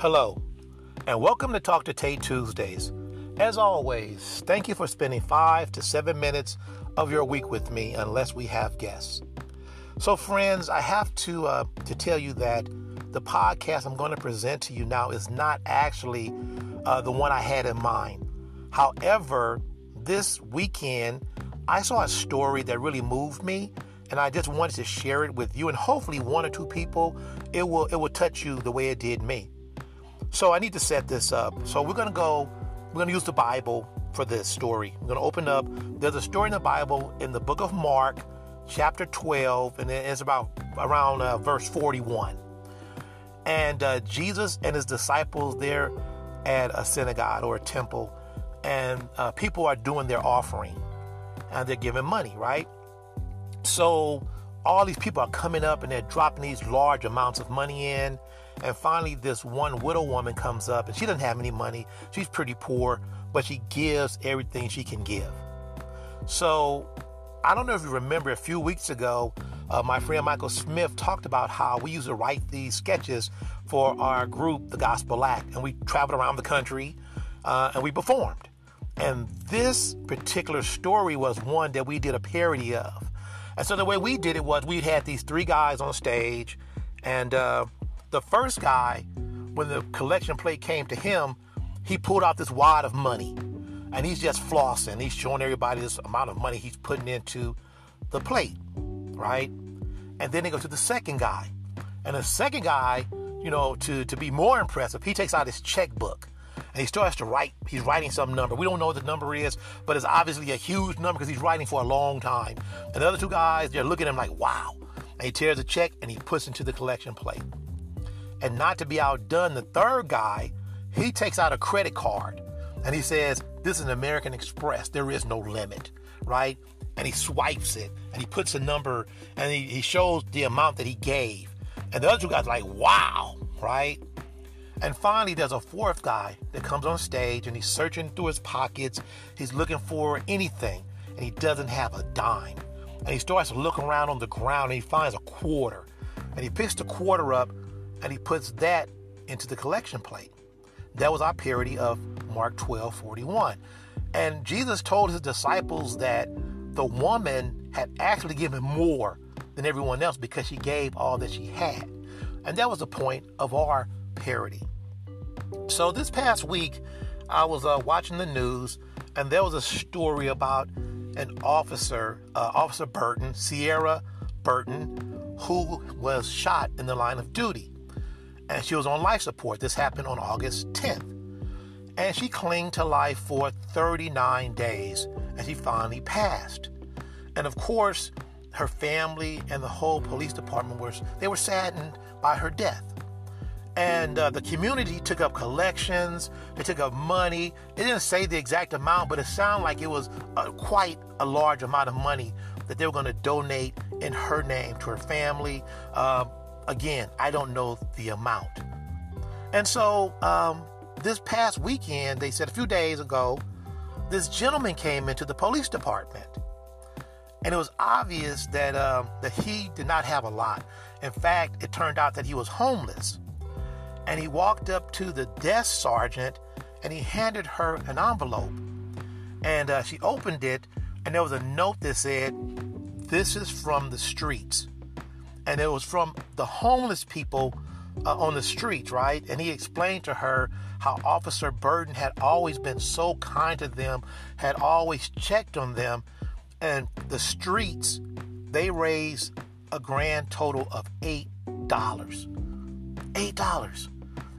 Hello, and welcome to Talk to Tay Tuesdays. As always, thank you for spending five to seven minutes of your week with me, unless we have guests. So, friends, I have to uh, to tell you that the podcast I'm going to present to you now is not actually uh, the one I had in mind. However, this weekend I saw a story that really moved me, and I just wanted to share it with you, and hopefully one or two people it will it will touch you the way it did me. So I need to set this up. So we're gonna go. We're gonna use the Bible for this story. We're gonna open up. There's a story in the Bible in the book of Mark, chapter 12, and it's about around uh, verse 41. And uh, Jesus and his disciples there at a synagogue or a temple, and uh, people are doing their offering and they're giving money, right? So all these people are coming up and they're dropping these large amounts of money in. And finally, this one widow woman comes up and she doesn't have any money. She's pretty poor, but she gives everything she can give. So I don't know if you remember a few weeks ago, uh, my friend Michael Smith talked about how we used to write these sketches for our group, The Gospel Act, and we traveled around the country uh, and we performed. And this particular story was one that we did a parody of. And so the way we did it was we had these three guys on stage, and uh, the first guy, when the collection plate came to him, he pulled out this wad of money, and he's just flossing. He's showing everybody this amount of money he's putting into the plate, right? And then they go to the second guy, and the second guy, you know, to to be more impressive, he takes out his checkbook and he starts to write. He's writing some number. We don't know what the number is, but it's obviously a huge number because he's writing for a long time. And the other two guys, they're looking at him like, wow. And he tears a check and he puts into the collection plate. And not to be outdone, the third guy, he takes out a credit card and he says, This is an American Express. There is no limit, right? And he swipes it and he puts a number and he, he shows the amount that he gave. And the other two guys like, wow, right? And finally, there's a fourth guy that comes on stage and he's searching through his pockets. He's looking for anything and he doesn't have a dime. And he starts to look around on the ground and he finds a quarter. And he picks the quarter up and he puts that into the collection plate. That was our parody of Mark 12 41. And Jesus told his disciples that the woman had actually given more than everyone else because she gave all that she had. And that was the point of our parody. So this past week, I was uh, watching the news, and there was a story about an officer, uh, Officer Burton, Sierra Burton, who was shot in the line of duty. And she was on life support. This happened on August 10th. And she clinged to life for 39 days, and she finally passed. And of course, her family and the whole police department were they were saddened by her death and uh, the community took up collections they took up money they didn't say the exact amount but it sounded like it was uh, quite a large amount of money that they were going to donate in her name to her family uh, again i don't know the amount and so um, this past weekend they said a few days ago this gentleman came into the police department and it was obvious that um, that he did not have a lot in fact it turned out that he was homeless and he walked up to the desk sergeant and he handed her an envelope. And uh, she opened it, and there was a note that said, This is from the streets. And it was from the homeless people uh, on the streets, right? And he explained to her how Officer Burton had always been so kind to them, had always checked on them, and the streets, they raised a grand total of $8. $8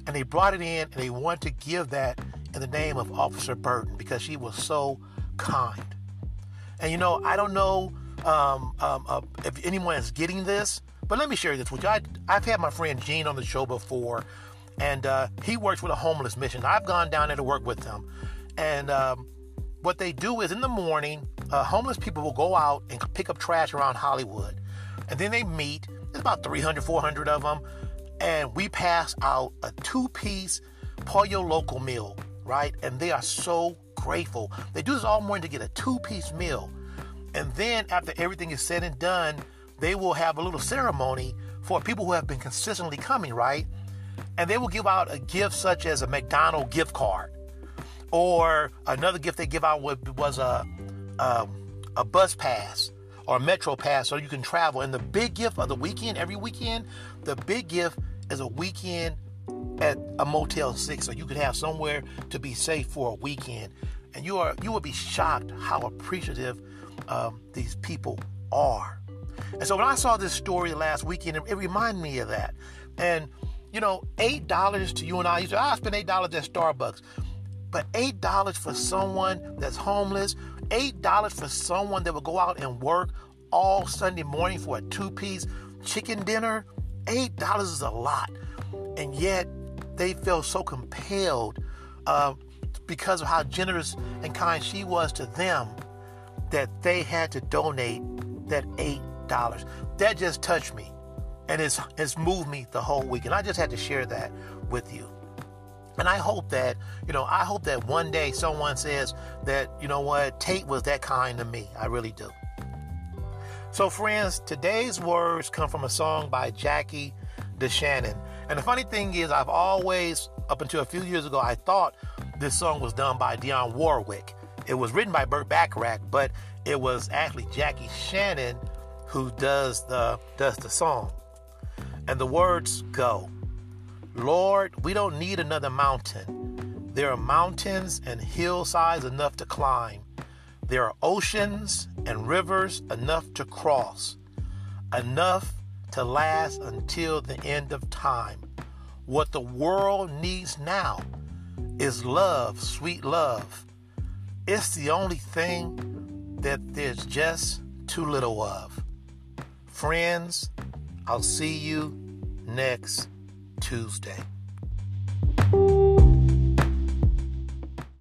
and they brought it in and they wanted to give that in the name of Officer Burton because she was so kind. And you know, I don't know um, um, uh, if anyone is getting this, but let me share this with you. I, have had my friend Gene on the show before, and uh, he works with a homeless mission. I've gone down there to work with him, and um, what they do is in the morning, uh, homeless people will go out and pick up trash around Hollywood, and then they meet. There's about 300, 400 of them and we pass out a two-piece Pollo Loco meal, right? And they are so grateful. They do this all morning to get a two-piece meal. And then after everything is said and done, they will have a little ceremony for people who have been consistently coming, right? and they will give out a gift such as a McDonald gift card, or another gift they give out was a a, a bus pass or a metro pass so you can travel. And the big gift of the weekend, every weekend, the big gift is a weekend at a Motel 6 so you could have somewhere to be safe for a weekend. And you are you will be shocked how appreciative um, these people are. And so when I saw this story last weekend, it, it reminded me of that. And you know, eight dollars to you and I. You say, oh, I spend eight dollars at Starbucks, but eight dollars for someone that's homeless, eight dollars for someone that will go out and work all Sunday morning for a two-piece chicken dinner. Eight dollars is a lot, and yet they feel so compelled uh, because of how generous and kind she was to them that they had to donate that eight dollars. That just touched me, and it's it's moved me the whole week. And I just had to share that with you. And I hope that you know, I hope that one day someone says that you know what, Tate was that kind to me. I really do. So, friends, today's words come from a song by Jackie DeShannon. And the funny thing is, I've always, up until a few years ago, I thought this song was done by Dionne Warwick. It was written by Burt Bacharach, but it was actually Jackie Shannon who does the does the song. And the words go, Lord, we don't need another mountain. There are mountains and hillsides enough to climb. There are oceans and rivers enough to cross, enough to last until the end of time. What the world needs now is love, sweet love. It's the only thing that there's just too little of. Friends, I'll see you next Tuesday.